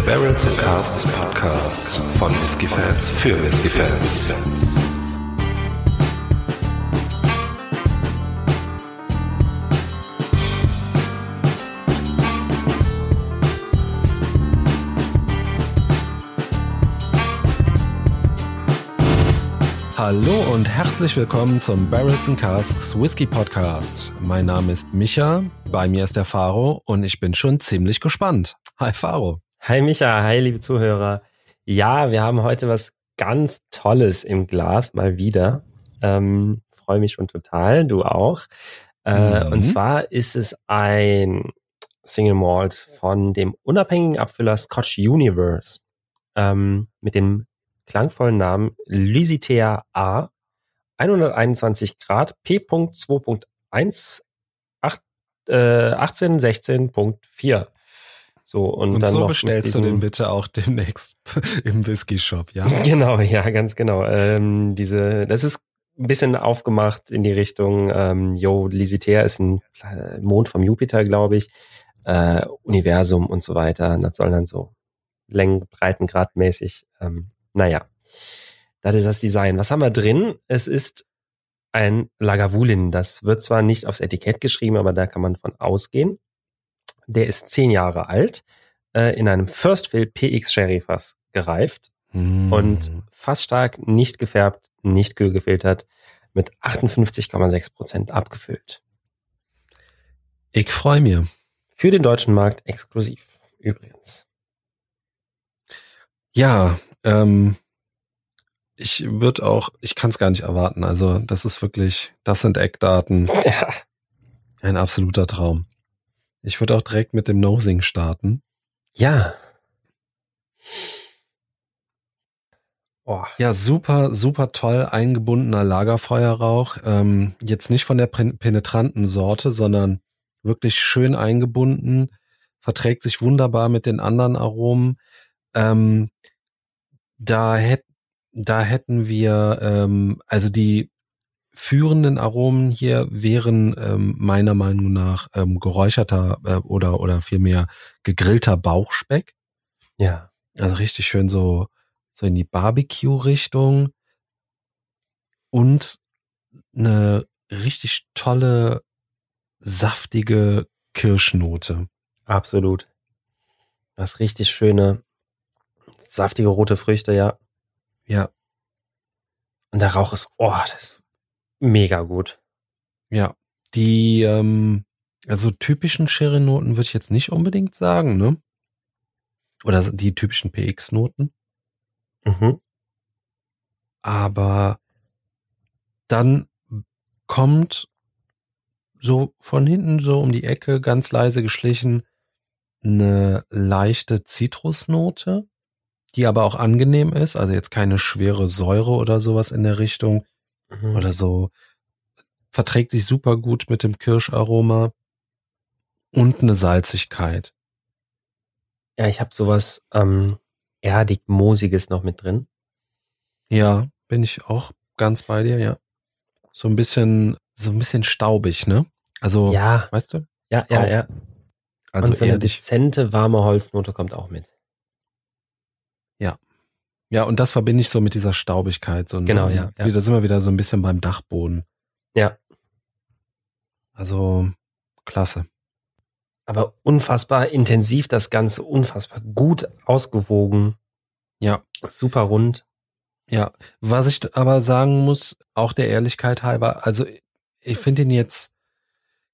Der Barrels and Casts Podcast von Whiskey Fans für Whiskey Fans. Hallo und herzlich willkommen zum Barrels and Casks Whisky Podcast. Mein Name ist Micha, bei mir ist der Faro und ich bin schon ziemlich gespannt. Hi Faro. Hi Micha, hi liebe Zuhörer. Ja, wir haben heute was ganz Tolles im Glas, mal wieder. Ähm, Freue mich schon total, du auch. Äh, Mhm. Und zwar ist es ein Single Malt von dem unabhängigen Abfüller Scotch Universe ähm, mit dem klangvollen Namen Lysitea A, 121 Grad, P.2.1, acht- äh, 1816.4. So, und, Und dann so bestellst du den bitte auch demnächst im Whisky Shop, ja? Genau, ja, ganz genau. Ähm, diese, das ist ein bisschen aufgemacht in die Richtung, ähm, yo, Lysitea ist ein Pla- Mond vom Jupiter, glaube ich, äh, Universum und so weiter. Und das soll dann so Längen, Breitengradmäßig, ähm, naja. Das ist das Design. Was haben wir drin? Es ist ein Lagavulin. Das wird zwar nicht aufs Etikett geschrieben, aber da kann man von ausgehen. Der ist zehn Jahre alt, äh, in einem First Fill PX Sherry Fass gereift Mm. und fast stark nicht gefärbt, nicht kühl gefiltert, mit 58,6 Prozent abgefüllt. ich freue mich. Für den deutschen Markt exklusiv, übrigens. Ja, ähm, ich würde auch, ich kann es gar nicht erwarten. Also das ist wirklich, das sind Eckdaten. Ja, Ein absoluter Traum. Ich würde auch direkt mit dem Nosing starten. ja. Oh, Ja, super, super toll eingebundener Lagerfeuerrauch. Ähm, jetzt nicht von der pen- penetranten Sorte, sondern wirklich schön eingebunden. Verträgt sich wunderbar mit den anderen Aromen. Ähm, da, hätt, da hätten wir, ähm, also die führenden Aromen hier wären ähm, meiner Meinung nach ähm, geräucherter äh, oder, oder vielmehr gegrillter Bauchspeck. ja. Also richtig schön so, so in die Barbecue-Richtung. Und eine richtig tolle, saftige Kirschnote. Absolut. Du hast richtig schöne, saftige rote Früchte, ja. Ja, Und der Rauch ist, oh, das ist mega gut. ja. Die, ähm, also typischen Sherry-Noten würde ich jetzt nicht unbedingt sagen, ne? Oder die typischen PX-Noten. Mhm. aber dann kommt so von hinten so um die Ecke ganz leise geschlichen eine leichte Zitrusnote, die aber auch angenehm ist, also jetzt keine schwere Säure oder sowas in der Richtung Mhm. oder so verträgt sich super gut mit dem Kirscharoma und eine Salzigkeit. Ja, ich habe sowas ähm, erdig moosiges noch mit drin. Ja, bin ich auch ganz bei dir, ja. So ein bisschen so ein bisschen staubig, ne? Also, Ja, weißt du? ja, ja, auch. ja. Also und so eine erdig. dezente, warme Holznote kommt auch mit. Ja, und das verbinde ich so mit dieser Staubigkeit. So, ne? Genau, ja, ja. Wieder sind wir wieder so ein bisschen beim Dachboden. Ja. Also, klasse. Aber unfassbar intensiv das Ganze, unfassbar gut ausgewogen, Ja, super rund. ja. Was ich aber sagen muss, auch der Ehrlichkeit halber, also ich finde ihn jetzt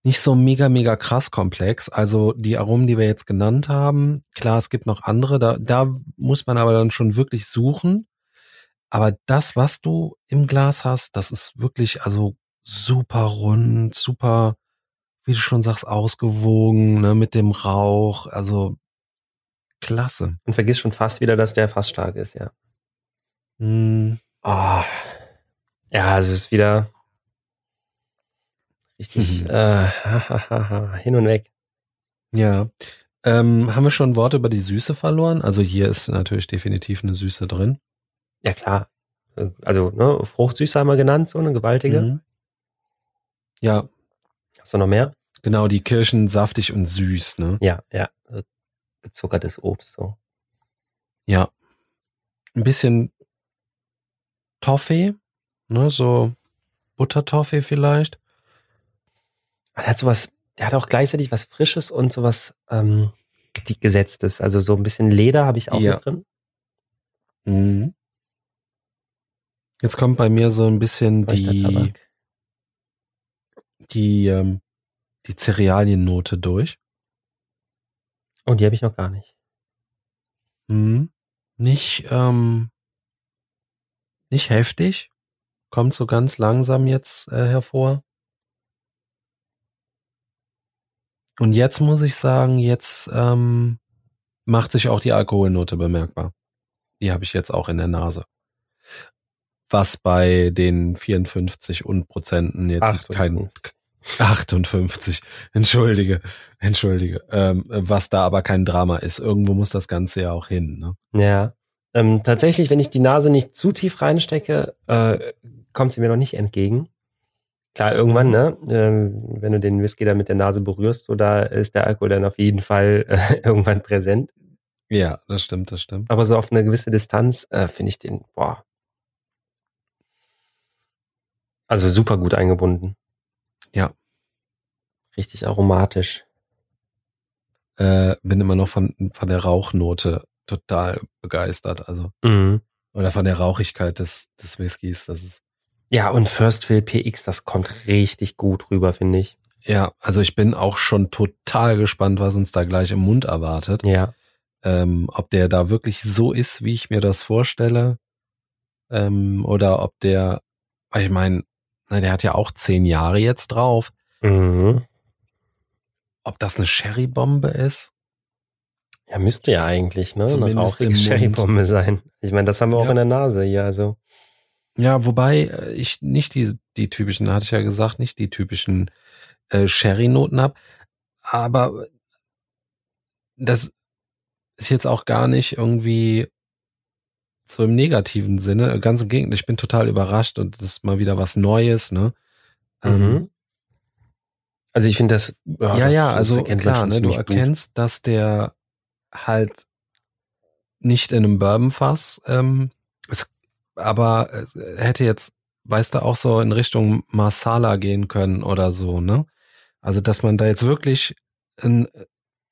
nicht so mega, mega krass komplex. Also die Aromen, die wir jetzt genannt haben, klar, es gibt noch andere, da, da muss man aber dann schon wirklich suchen. Aber das, was du im Glas hast, das ist wirklich also super rund, super, wie du schon sagst, ausgewogen, ne, mit dem Rauch, also klasse. Und vergiss schon fast wieder, dass der fast stark ist, ja. Hm, Ah. Ja, also es ist wieder richtig Mhm. äh, hin und weg. ja. Ähm, haben wir schon ein Wort über die Süße verloren? Also hier ist natürlich definitiv eine Süße drin. Ja, klar. Also, ne, Fruchtsüße haben wir genannt, so eine gewaltige. Mhm. Ja, Hast du noch mehr? genau, die Kirschen saftig und süß, ne? Ja, ja. Gezuckertes Obst, so. Ja. Ein bisschen Toffee, ne, so Buttertoffee vielleicht. Der hat sowas, der hat auch gleichzeitig was Frisches und sowas ähm, Gesetztes. Also so ein bisschen Leder habe ich auch Ja. mit drin. Mhm. Jetzt kommt bei mir so ein bisschen die, die, ähm, die Cerealiennote durch. Oh, die habe ich noch gar nicht. Mhm. Nicht, ähm, nicht heftig. Kommt so ganz langsam jetzt äh, hervor. Und jetzt muss ich sagen, jetzt ähm, macht sich auch die Alkoholnote bemerkbar. Die habe ich jetzt auch in der Nase. Was bei den 54 und Prozenten jetzt kein 58, entschuldige, entschuldige, ähm, was da aber kein Drama ist. Irgendwo muss das Ganze ja auch hin. Ne? Ja. Ähm, tatsächlich, wenn ich die Nase nicht zu tief reinstecke, äh, kommt sie mir noch nicht entgegen. Klar, irgendwann, ne, ähm, wenn du den Whisky da mit der Nase berührst, so da ist der Alkohol dann auf jeden Fall äh, irgendwann präsent. Ja, das stimmt, das stimmt. Aber so auf eine gewisse Distanz äh, finde ich den, boah. Also super gut eingebunden. Ja. Richtig aromatisch. Äh, bin immer noch von, von der Rauchnote total begeistert. Also, Mhm. oder von der Rauchigkeit des, des Whiskys. Das ist, Ja, und First Fill PX, das kommt richtig gut rüber, finde ich. ja, also ich bin auch schon total gespannt, was uns da gleich im Mund erwartet. Ja. Ähm, ob der da wirklich so ist, wie ich mir das vorstelle. Ähm, oder ob der, ich meine, na, der hat ja auch zehn Jahre jetzt drauf. Mhm. Ob das eine Sherry-Bombe ist? Ja, müsste ja eigentlich, ne? Eine Zumindest rauchige im Mund. Sherrybombe sein. Ich meine, das haben wir auch Ja. in der Nase hier, also. Ja, wobei äh, ich nicht die, die typischen, hatte ich ja gesagt, nicht die typischen äh, Sherry-Noten hab. Aber das ist jetzt auch gar nicht irgendwie so im negativen Sinne. Ganz im Gegenteil, ich bin total überrascht und das ist mal wieder was Neues, ne? Ähm, Mhm. Also ich finde das. ja, das- ja, also klar, ne, du ziemlich gut. erkennst, dass der halt nicht in einem Bourbonfass, ähm, es, aber es hätte jetzt, weißt du, auch so in Richtung Marsala gehen können oder so, ne? Also, dass man da jetzt wirklich einen,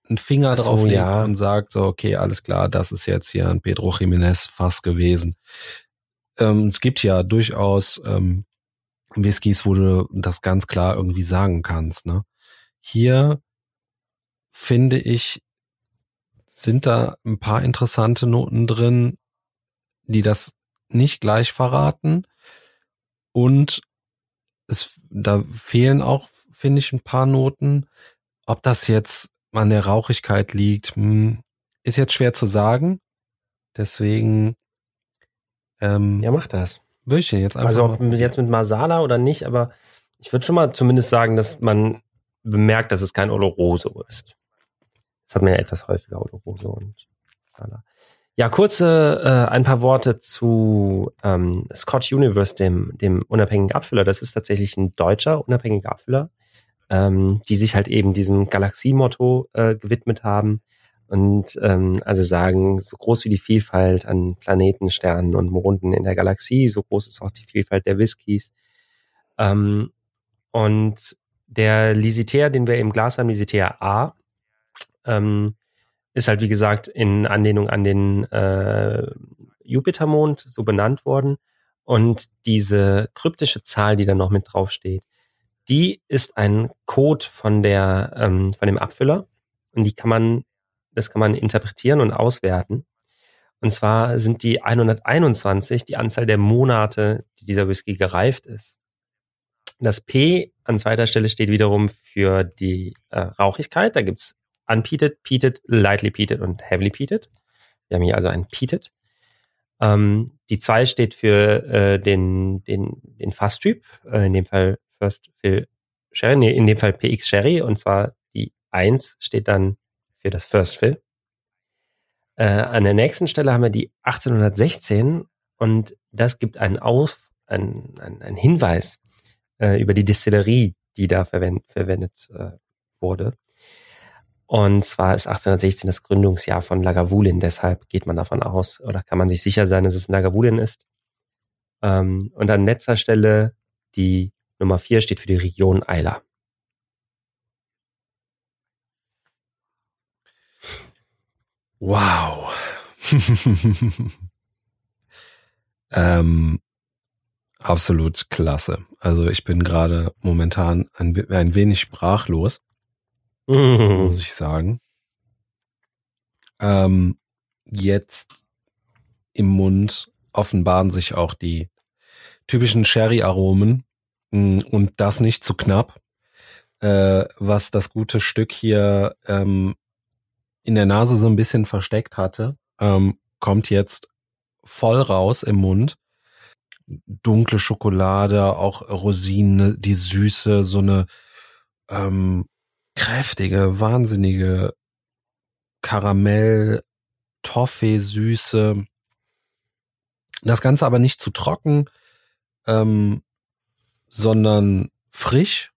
einen Finger so, drauf legt ja. und sagt, so, okay, alles klar, das ist jetzt hier ein Pedro Jiménez Fass gewesen. Ähm, es gibt ja durchaus ähm, Whiskys, wo du das ganz klar irgendwie sagen kannst, ne? Hier finde ich, sind da ein paar interessante Noten drin, die das nicht gleich verraten. Und es, da fehlen auch, finde ich, ein paar Noten. Ob das jetzt an der Rauchigkeit liegt, hm, ist jetzt schwer zu sagen. Deswegen ähm, Ja, mach das. würde ich jetzt einfach Also ob jetzt mit Masala oder nicht, aber ich würde schon mal zumindest sagen, dass man bemerkt, dass es kein Oloroso ist. Das hat man ja etwas häufiger, Oloroso und Masala. Ja, kurze, äh, ein paar Worte zu ähm, Scotch Universe, dem, dem unabhängigen Abfüller. Das ist tatsächlich ein deutscher unabhängiger Abfüller, ähm, die sich halt eben diesem Galaxie-Motto äh, gewidmet haben und ähm, also sagen, so groß wie die Vielfalt an Planeten, Sternen und Monden in der Galaxie, so groß ist auch die Vielfalt der Whiskys. Ähm, und der Lisiter, den wir im Glas haben, Lisiter A, ähm, ist halt wie gesagt in Anlehnung an den äh, Jupitermond so benannt worden. Und diese kryptische Zahl, die da noch mit draufsteht, die ist ein Code von der ähm, von dem Abfüller und die kann man das kann man interpretieren und auswerten. Und zwar sind die 121 die Anzahl der Monate, die dieser Whisky gereift ist. Das P an zweiter Stelle steht wiederum für die äh, Rauchigkeit. Da gibt's unpeated, peated, lightly peated und heavily peated. Wir haben hier also ein peated. Ähm, die zwei steht für äh, den, den, den Fasstyp, äh, in dem Fall First Fill Sherry, nee, in dem Fall PX Sherry, und zwar die 1 steht dann für das First Fill. Äh, an der nächsten Stelle haben wir die 1816 und das gibt einen Auf, einen, einen, einen Hinweis äh, über die Distillerie, die da verwend, verwendet äh, wurde. Und zwar ist 1816 das Gründungsjahr von Lagavulin, deshalb geht man davon aus oder kann man sich sicher sein, dass es Lagavulin ist. Ähm, und an letzter Stelle die Nummer vier steht für die Region Eiler. Wow. ähm, absolut klasse. Also ich bin gerade momentan ein, ein wenig sprachlos, muss ich sagen. Ähm, jetzt im Mund offenbaren sich auch die typischen Sherry-Aromen mm, und das nicht zu knapp, äh, was das gute Stück hier ähm, in der Nase so ein bisschen versteckt hatte, ähm, kommt jetzt voll raus im Mund. Dunkle Schokolade, auch Rosine, die Süße, so eine ähm, kräftige, wahnsinnige Karamell, Toffee, Süße. Das Ganze aber nicht zu trocken, ähm, sondern frisch,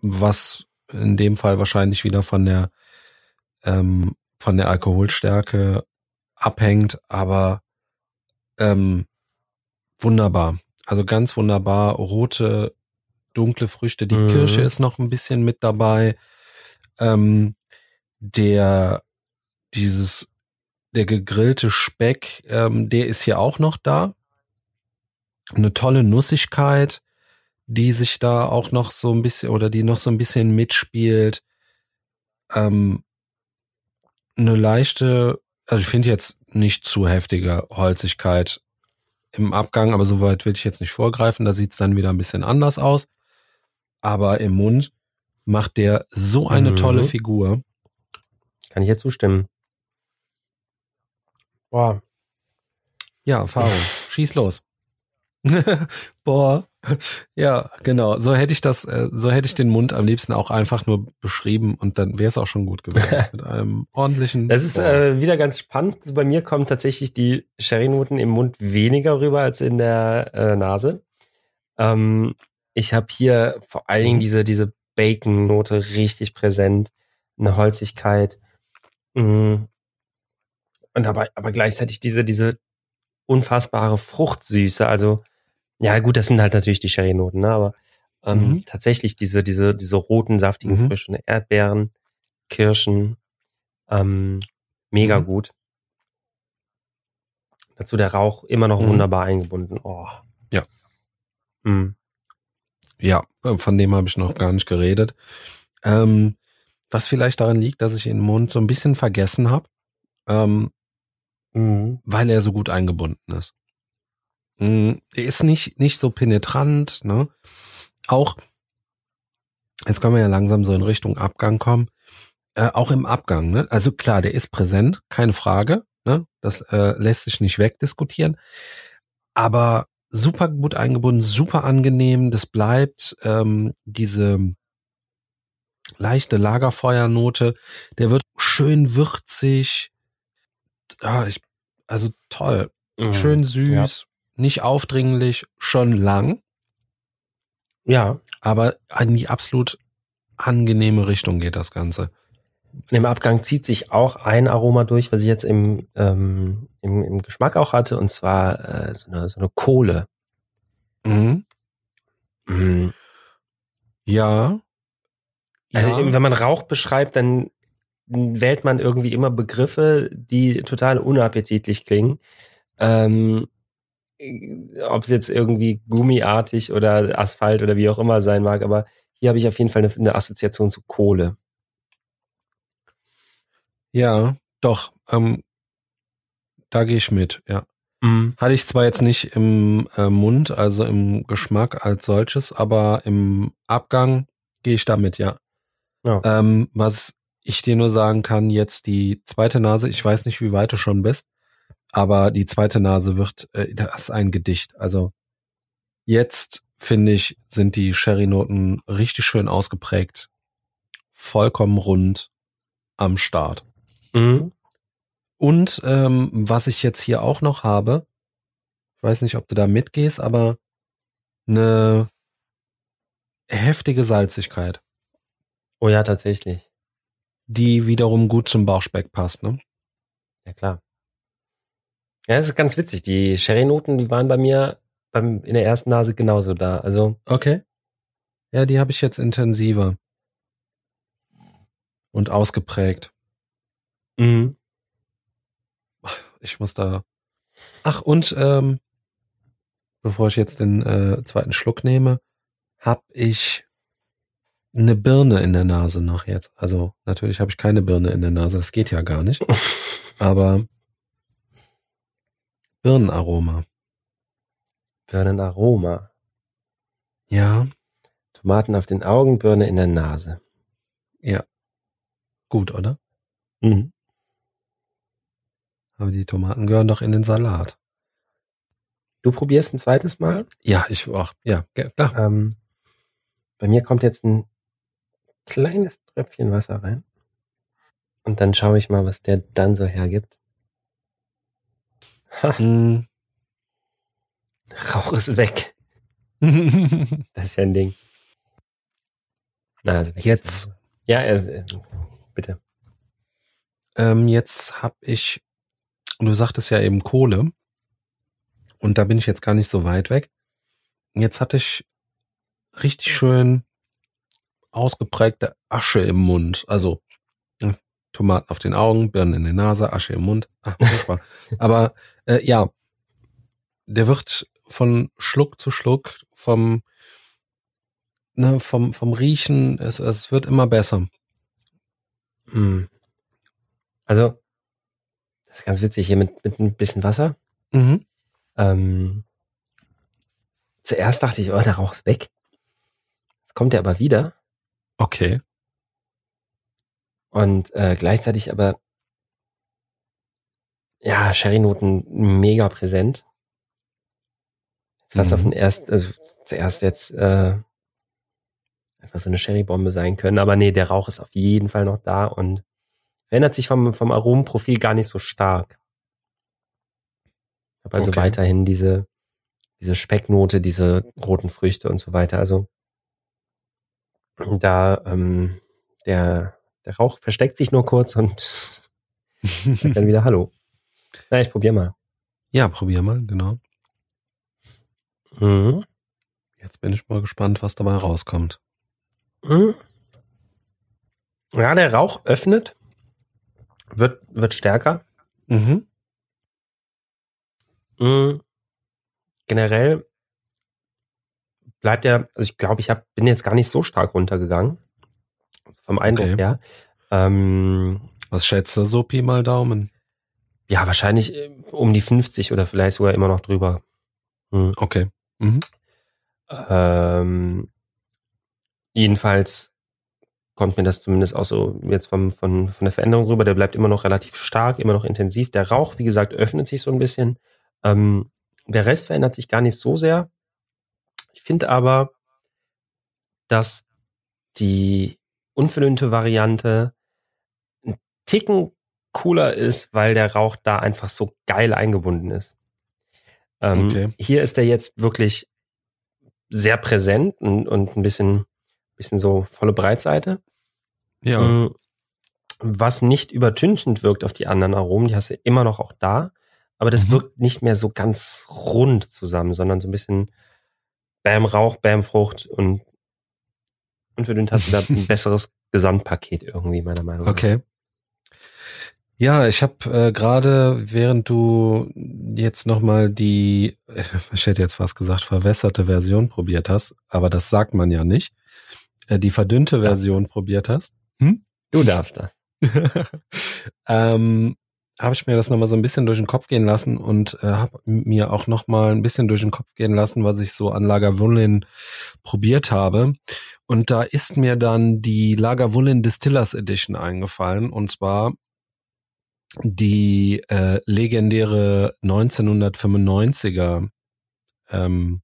was in dem Fall wahrscheinlich wieder von der ähm, von der Alkoholstärke abhängt, aber ähm, wunderbar. Also ganz wunderbar. Rote, dunkle Früchte. Die mhm. Kirsche ist noch ein bisschen mit dabei. Ähm, der, dieses, der gegrillte Speck, ähm, der ist hier auch noch da. Eine tolle Nussigkeit, die sich da auch noch so ein bisschen oder die noch so ein bisschen mitspielt. Ähm, eine leichte, also ich finde jetzt nicht zu heftige Holzigkeit im Abgang, aber soweit will ich jetzt nicht vorgreifen. Da sieht's dann wieder ein bisschen anders aus. Aber im Mund macht der so eine mhm. tolle Figur. Kann ich jetzt zustimmen. Boah. Ja, Erfahrung. Schieß los. Boah. Ja, genau. So hätte ich das, äh, so hätte ich den Mund am liebsten auch einfach nur beschrieben und dann wäre es auch schon gut gewesen. Mit einem ordentlichen. Das ist äh, wieder ganz spannend. Bei mir kommen tatsächlich die Sherry-Noten im Mund weniger rüber als in der äh, Nase. Ähm, ich habe hier vor allen Dingen diese, diese Bacon-Note richtig präsent, eine Holzigkeit. Mm. Und aber, aber gleichzeitig diese, diese unfassbare Fruchtsüße. Also ja, gut, das sind halt natürlich die Sherry-Noten, ne? aber ähm, mhm. tatsächlich diese, diese, diese roten, saftigen mhm. Früchte, ne? Erdbeeren, Kirschen, ähm, mega mhm. gut. Dazu der Rauch immer noch mhm. wunderbar eingebunden. Oh. Ja. Mhm. Ja, von dem habe ich noch gar nicht geredet. Ähm, was vielleicht daran liegt, dass ich ihn im Mund so ein bisschen vergessen habe, ähm, mhm. weil er so gut eingebunden ist. Mm, der ist nicht, nicht so penetrant, ne? Auch, jetzt können wir ja langsam so in Richtung Abgang kommen, äh, auch im Abgang, ne? Also klar, der ist präsent, keine Frage, ne? Das äh, lässt sich nicht wegdiskutieren. Aber super gut eingebunden, super angenehm, das bleibt ähm, diese leichte Lagerfeuernote, der wird schön würzig, ah, ich, also toll, mhm. schön süß, ja nicht aufdringlich, schon lang. Ja. Aber in die absolut angenehme Richtung geht das Ganze. Im Abgang zieht sich auch ein Aroma durch, was ich jetzt im, ähm, im, im Geschmack auch hatte, und zwar äh, so, eine, so eine Kohle. Mhm. Mhm. Ja. Also ja. wenn man Rauch beschreibt, dann wählt man irgendwie immer Begriffe, die total unappetitlich klingen. Ähm, ob es jetzt irgendwie gummiartig oder Asphalt oder wie auch immer sein mag, aber hier habe ich auf jeden Fall eine, eine Assoziation zu Kohle. Ja, doch. Ähm, da gehe ich mit, ja. Mhm. Hatte ich zwar jetzt nicht im äh, Mund, also im Geschmack als solches, aber im Abgang gehe ich damit, ja. ja. Ähm, was ich dir nur sagen kann, jetzt die zweite Nase, ich weiß nicht, wie weit du schon bist, aber die zweite Nase wird, äh, das ist ein Gedicht. Also jetzt finde ich, sind die Sherry-Noten richtig schön ausgeprägt, vollkommen rund am Start. Mhm. Und ähm, was ich jetzt hier auch noch habe, ich weiß nicht, ob du da mitgehst, aber eine heftige Salzigkeit. Oh ja, tatsächlich. die wiederum gut zum Bauchspeck passt, ne? Ja, klar. Ja, das ist ganz witzig. Die Sherry-Noten, die waren bei mir beim, in der ersten Nase genauso da. Also. Okay. Ja, die habe ich jetzt intensiver. Und ausgeprägt. Mhm. Ich muss da. Ach, und ähm, bevor ich jetzt den äh, zweiten Schluck nehme, hab ich eine Birne in der Nase noch jetzt. Also natürlich habe ich keine Birne in der Nase, das geht ja gar nicht. Aber Birnenaroma. Birnenaroma. Ja. Tomaten auf den Augen, Birne in der Nase. Ja. Gut, oder? Mhm. Aber die Tomaten gehören doch in den Salat. Du probierst ein zweites Mal? Ja, ich auch. Ja, klar. Ähm, bei mir kommt jetzt ein kleines Tröpfchen Wasser rein. Und dann schaue ich mal, was der dann so hergibt. Ha, Mm. Rauch ist weg. Das ist ja ein Ding. Na, also Jetzt. Ja, äh, äh, bitte. ähm, jetzt hab ich, du sagtest ja eben Kohle. Und da bin ich jetzt gar nicht so weit weg. Jetzt hatte ich richtig schön ausgeprägte Asche im Mund. Also äh, Tomaten auf den Augen, Birnen in der Nase, Asche im Mund. Ach, furchtbar. Aber äh, ja, der wird von Schluck zu Schluck, vom, ne, vom, vom Riechen, es, es wird immer besser. Hm. Also, das ist ganz witzig hier mit, mit ein bisschen Wasser. Mhm. Ähm, zuerst dachte ich, oh, der Rauch ist weg. Jetzt kommt er aber wieder. Okay. Und äh, gleichzeitig aber, ja, Sherry-Noten mega präsent. Jetzt was Mhm. auf den erst, also zuerst jetzt äh, einfach so eine Sherry-Bombe sein können. Aber nee, der Rauch ist auf jeden Fall noch da und verändert sich vom, vom Aromenprofil gar nicht so stark. Ich habe also Okay. weiterhin diese, diese Specknote, diese roten Früchte und so weiter. Also da ähm, der, der Rauch versteckt sich nur kurz und dann wieder Hallo. Na, ich probier mal. ja, probier mal, genau. Mhm. Jetzt bin ich mal gespannt, was dabei rauskommt. Mhm. Ja, der Rauch öffnet, wird, wird stärker. Mhm. Mhm. Generell bleibt er, also ich glaube, ich hab, bin jetzt gar nicht so stark runtergegangen. Vom Eindruck Okay. her. Ähm, Was schätzt du so Pi mal Daumen? ja, wahrscheinlich äh, um die 50 oder vielleicht sogar immer noch drüber. Mhm. Okay. Mhm. Ähm, jedenfalls kommt mir das zumindest auch so jetzt vom, von, von der Veränderung rüber. Der bleibt immer noch relativ stark, immer noch intensiv. Der Rauch, wie gesagt, öffnet sich so ein bisschen. Ähm, der Rest verändert sich gar nicht so sehr. Ich finde aber, dass die unverdünnte Variante ein Ticken cooler ist, weil der Rauch da einfach so geil eingebunden ist. Ähm, Okay. Hier ist er jetzt wirklich sehr präsent und, und ein bisschen, bisschen so volle Breitseite. Ja. Mm, Was nicht übertünchend wirkt auf die anderen Aromen, die hast du immer noch auch da, aber das Mhm. wirkt nicht mehr so ganz rund zusammen, sondern so ein bisschen Bam Rauch, Bam Frucht und unverdünnt hast du da ein besseres Gesamtpaket irgendwie, meiner Meinung nach. Okay. Ja, ich habe äh, gerade, während du jetzt nochmal die, ich hätte jetzt fast gesagt, verwässerte Version probiert hast, aber das sagt man ja nicht, die verdünnte Version probiert hast, Du darfst das. ähm, habe ich mir das nochmal so ein bisschen durch den Kopf gehen lassen und äh, habe mir auch nochmal ein bisschen durch den Kopf gehen lassen, was ich so an Lagerwulin probiert habe. Und da ist mir dann die Lagerwulin Distillers Edition eingefallen und zwar die äh, legendäre 1995er ähm,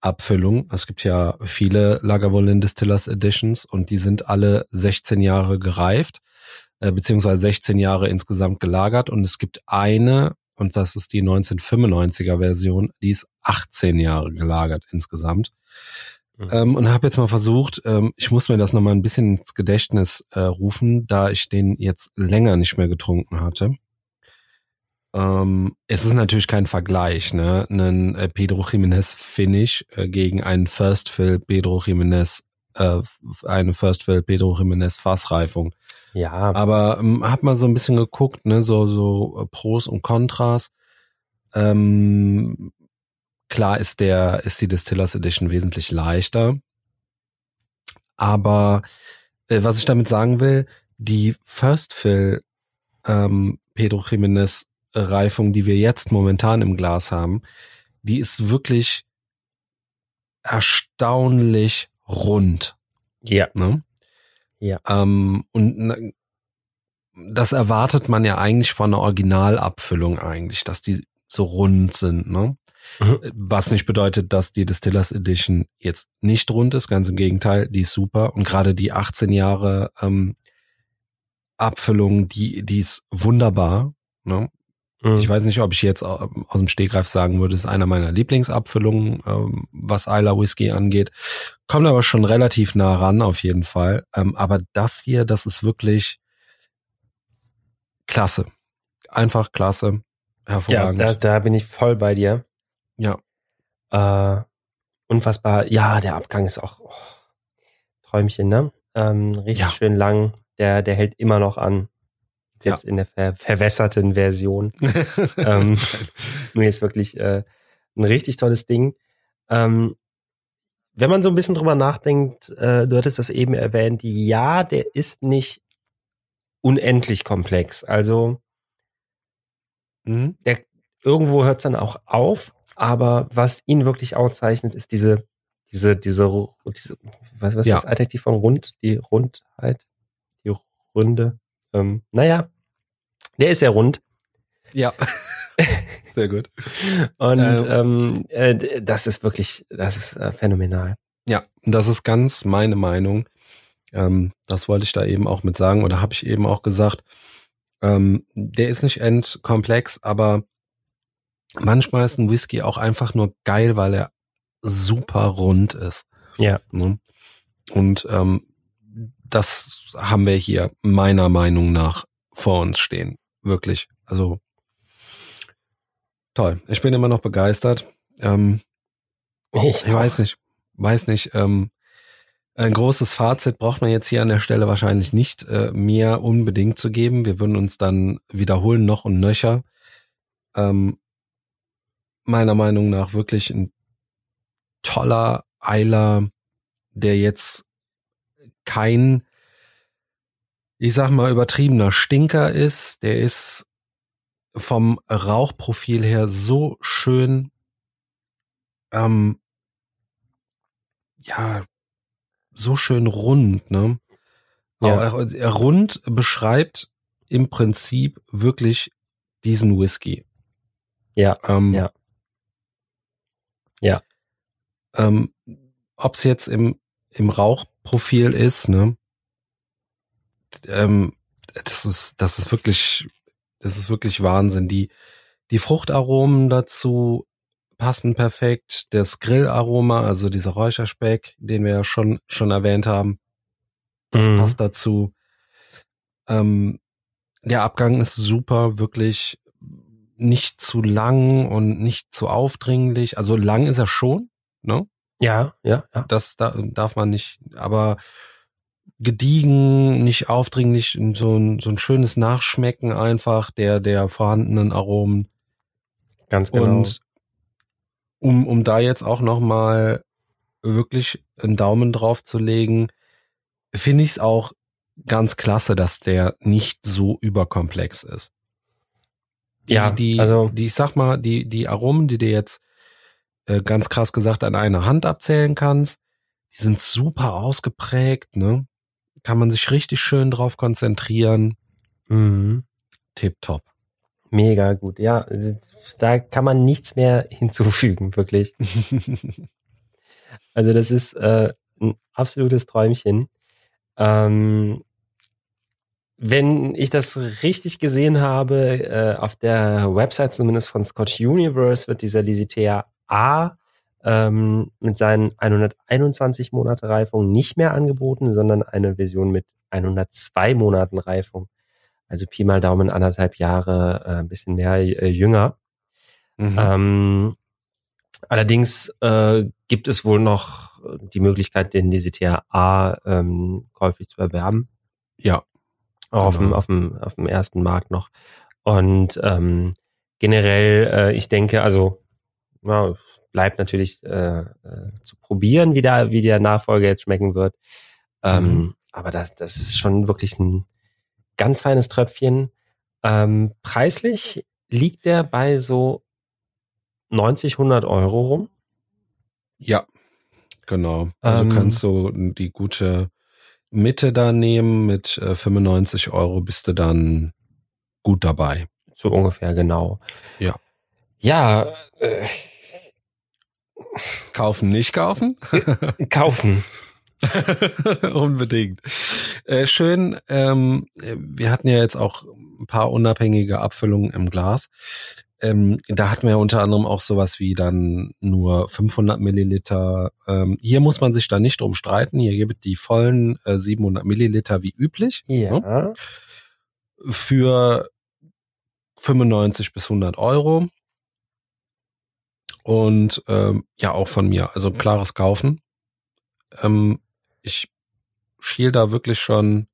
Abfüllung. Es gibt ja viele Lagerwollen Distillers Editions und die sind alle 16 Jahre gereift, äh, beziehungsweise 16 Jahre insgesamt gelagert und es gibt eine, und das ist die 1995er Version, die ist 18 Jahre gelagert insgesamt. Mhm. Ähm, und habe jetzt mal versucht, ähm, ich muss mir das nochmal ein bisschen ins Gedächtnis äh, rufen, da ich den jetzt länger nicht mehr getrunken hatte. Ähm, es ist natürlich kein Vergleich, ne? Ein äh, Pedro Jimenez Finish äh, gegen einen First Fill Pedro Jimenez, äh, eine First Fill Pedro Jimenez Fassreifung. Ja. Aber ähm, hab mal so ein bisschen geguckt, ne, so, so äh, Pros und Kontras. Ähm, klar ist der, ist die Distillers Edition wesentlich leichter. Aber äh, was ich damit sagen will, die First Fill ähm, Pedro Jimenez Reifung, die wir jetzt momentan im Glas haben, die ist wirklich erstaunlich rund. Ja. Ne? Ja. Ähm, und das erwartet man ja eigentlich von einer Originalabfüllung eigentlich, dass die so rund sind, ne? Mhm. Was nicht bedeutet, dass die Distillers Edition jetzt nicht rund ist, ganz im Gegenteil, die ist super. Und gerade die 18 Jahre ähm, Abfüllung, die, die ist wunderbar. Ne? Mhm. Ich weiß nicht, ob ich jetzt aus dem Stegreif sagen würde, ist einer meiner Lieblingsabfüllungen, ähm, was Isla Whisky angeht. Kommt aber schon relativ nah ran, auf jeden Fall. Ähm, aber das hier, das ist wirklich klasse. Einfach klasse. Hervorragend. Ja, da, da bin ich voll bei dir. Ja. Äh, unfassbar. Ja, der Abgang ist auch oh, Träumchen, ne? Ähm, richtig ja. schön lang. Der, der hält immer noch an selbst ja. in der ver verwässerten Version. ähm, nur jetzt wirklich äh, ein richtig tolles Ding. Ähm, wenn man so ein bisschen drüber nachdenkt, äh, du hattest das eben erwähnt, ja, der ist nicht unendlich komplex. Also mhm. der, irgendwo hört es dann auch auf, aber was ihn wirklich auszeichnet, ist diese, diese, diese, diese was, was ja. ist das Adjektiv von rund? Die Rundheit, die Runde. Ähm, naja, der ist ja rund. Ja. Sehr gut. Und ähm, ähm, äh, das ist wirklich, das ist äh, phänomenal. Ja, das ist ganz meine Meinung. Ähm, das wollte ich da eben auch mit sagen oder habe ich eben auch gesagt. Ähm, der ist nicht endkomplex, aber manchmal ist ein Whisky auch einfach nur geil, weil er super rund ist. Ja. Ne? Und ähm, das haben wir hier meiner Meinung nach vor uns stehen. Wirklich. Also toll. Ich bin immer noch begeistert. Ähm, ich, ich weiß nicht, weiß nicht. Ähm, ein großes Fazit braucht man jetzt hier an der Stelle wahrscheinlich nicht äh, mehr unbedingt zu geben. Wir würden uns dann wiederholen noch und nöcher. Ähm, meiner Meinung nach wirklich ein toller Eiler, der jetzt kein ich sag mal, übertriebener Stinker ist. Der ist vom Rauchprofil her so schön, ähm, ja, so schön rund, ne? Ja. Rund beschreibt im Prinzip wirklich diesen Whisky. Ja, ähm, ja. Ja. Ähm, Ob es jetzt im, im Rauchprofil ist, ne? ähm, das ist, das ist wirklich, das ist wirklich Wahnsinn. Die, die Fruchtaromen dazu passen perfekt. Das Grillaroma, also dieser Räucherspeck, den wir ja schon, schon erwähnt haben, das mhm. passt dazu. Ähm, der Abgang ist super, wirklich nicht zu lang und nicht zu aufdringlich. Also lang ist er schon, ne? Ja, ja, ja. Das da, darf man nicht, aber gediegen, nicht aufdringlich, so ein, so ein schönes Nachschmecken einfach der, der vorhandenen Aromen. Ganz genau. Und um, um da jetzt auch nochmal wirklich einen Daumen drauf zu legen, finde ich es auch ganz klasse, dass der nicht so überkomplex ist. Die, ja, die, also die, ich sag mal, die, die Aromen, die dir jetzt äh, ganz krass gesagt an einer Hand abzählen kannst, die sind super ausgeprägt, ne? kann man sich richtig schön drauf konzentrieren. Mhm. Tipptopp. Mega gut. Ja, da kann man nichts mehr hinzufügen, wirklich. also das ist äh, ein absolutes Träumchen. Ähm, wenn ich das richtig gesehen habe, äh, auf der Website zumindest von Scotch Universe wird dieser Lisitea A ähm, mit seinen 121 Monate Reifung nicht mehr angeboten, sondern eine Version mit 102 Monaten Reifung. Also Pi mal Daumen anderthalb Jahre, äh, ein bisschen mehr äh, jünger. Mhm. Ähm, allerdings äh, gibt es wohl noch die Möglichkeit, den DCTR A ähm, käuflich zu erwerben. Ja. Auch auf, dem, genau. auf, dem, auf dem ersten Markt noch. Und ähm, generell, äh, ich denke, also ja, bleibt natürlich äh, äh, zu probieren, wie der, wie der Nachfolger jetzt schmecken wird. Ähm, mhm. Aber das, das ist schon wirklich ein ganz feines Tröpfchen. Ähm, preislich liegt der bei so 90, 100 Euro rum. Ja, genau. Also ähm, kannst du die gute Mitte da nehmen mit äh, 95 Euro bist du dann gut dabei. So ungefähr, genau. Ja. Ja, äh, kaufen, nicht kaufen? kaufen. Unbedingt. Äh, schön, ähm, wir hatten ja jetzt auch ein paar unabhängige Abfüllungen im Glas. Ähm, da hatten wir ja unter anderem auch sowas wie dann nur 500 Milliliter. Ähm, hier muss man sich da nicht drum streiten. Hier gibt die vollen äh, 700 Milliliter wie üblich. Ja. Ne? Für 95 bis 100 Euro. Und ähm, ja, auch von mir. Also klares Kaufen. Ähm, ich schiel da wirklich schon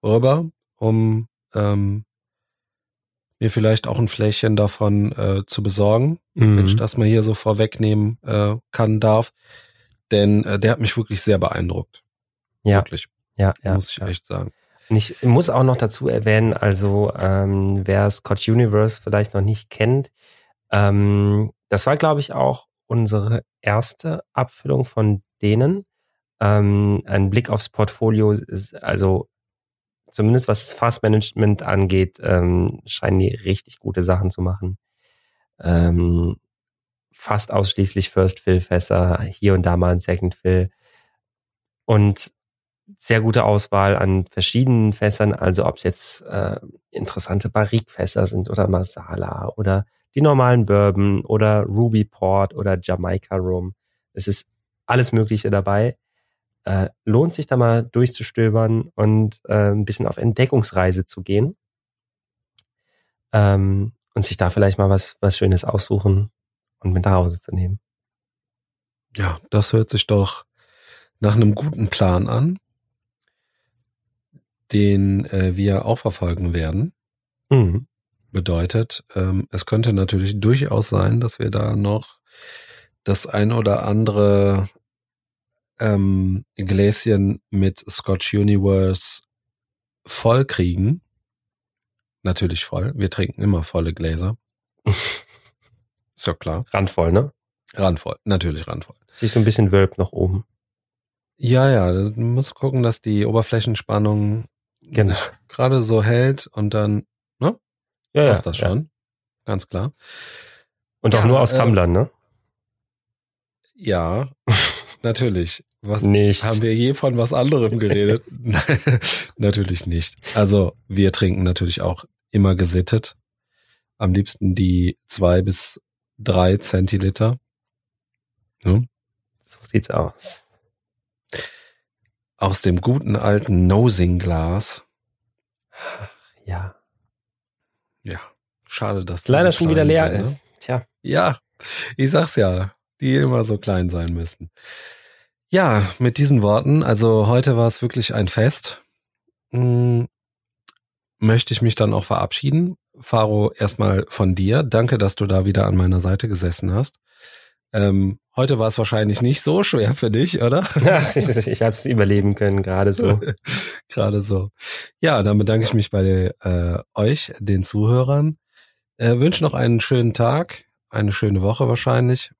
rüber, um ähm, mir vielleicht auch ein Fläschchen davon äh, zu besorgen, mhm. wenn ich das mal hier so vorwegnehmen äh, kann, darf. Denn äh, der hat mich wirklich sehr beeindruckt. Ja. Wirklich. Ja, ja. Muss ich ja. echt sagen. Und ich muss auch noch dazu erwähnen, also ähm, wer Scotch Universe vielleicht noch nicht kennt, ähm, das war, glaube ich, auch unsere erste Abfüllung von denen. Ähm, ein Blick aufs Portfolio ist also zumindest was das Fastmanagement angeht, ähm, scheinen die richtig gute Sachen zu machen. Ähm, fast ausschließlich First Fill Fässer, hier und da mal ein Second Fill und sehr gute Auswahl an verschiedenen Fässern, also ob es jetzt äh, interessante Barrique-Fässer sind oder Masala oder die normalen Bourbon oder Ruby Port oder Jamaica Rum. Es ist alles Mögliche dabei äh, lohnt sich da mal durchzustöbern und äh, ein bisschen auf Entdeckungsreise zu gehen ähm, und sich da vielleicht mal was, was Schönes aussuchen und mit nach Hause zu nehmen. Ja, das hört sich doch nach einem guten Plan an, den äh, wir auch verfolgen werden. Mhm. Bedeutet, ähm, es könnte natürlich durchaus sein, dass wir da noch das ein oder andere ähm, Gläschen mit Scotch Universe voll kriegen. Natürlich voll. Wir trinken immer volle Gläser. Ist ja klar. Randvoll, ne? Randvoll. Natürlich randvoll. Siehst du ein bisschen Wölb nach oben. Ja, ja. Du musst gucken, dass die Oberflächenspannung genau. gerade so hält und dann, ne? Ja, Passt das schon. Ja. Ganz klar. Und auch ja, nur aus äh, Tumblern, ne? Ja. Natürlich. Was nicht. Haben wir je von was anderem geredet? natürlich nicht. Also wir trinken natürlich auch immer gesittet. Am liebsten die zwei bis drei Zentiliter. Hm? So sieht's aus. Aus dem guten alten Nosing-Glas. Ja. Ja. Schade, dass leider so schon wieder leer sind, ne? ist. Tja. Ja, ich sag's ja die immer so klein sein müssten. Ja, mit diesen Worten, also heute war es wirklich ein Fest, hm, möchte ich mich dann auch verabschieden. Faro, erstmal von dir. Danke, dass du da wieder an meiner Seite gesessen hast. Ähm, heute war es wahrscheinlich nicht so schwer für dich, oder? Ja, ich habe es überleben können, gerade so. gerade so. Ja, dann bedanke ich mich bei äh, euch, den Zuhörern. Äh, wünsche noch einen schönen Tag, eine schöne Woche wahrscheinlich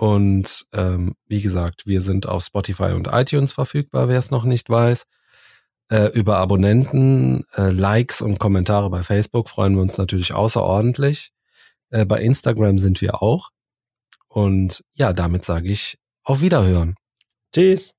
und ähm, wie gesagt, wir sind auf Spotify und iTunes verfügbar, wer es noch nicht weiß. Äh, über Abonnenten, äh, Likes und Kommentare bei Facebook freuen wir uns natürlich außerordentlich. Äh, bei Instagram sind wir auch. Und ja, damit sage ich auf Wiederhören. Tschüss.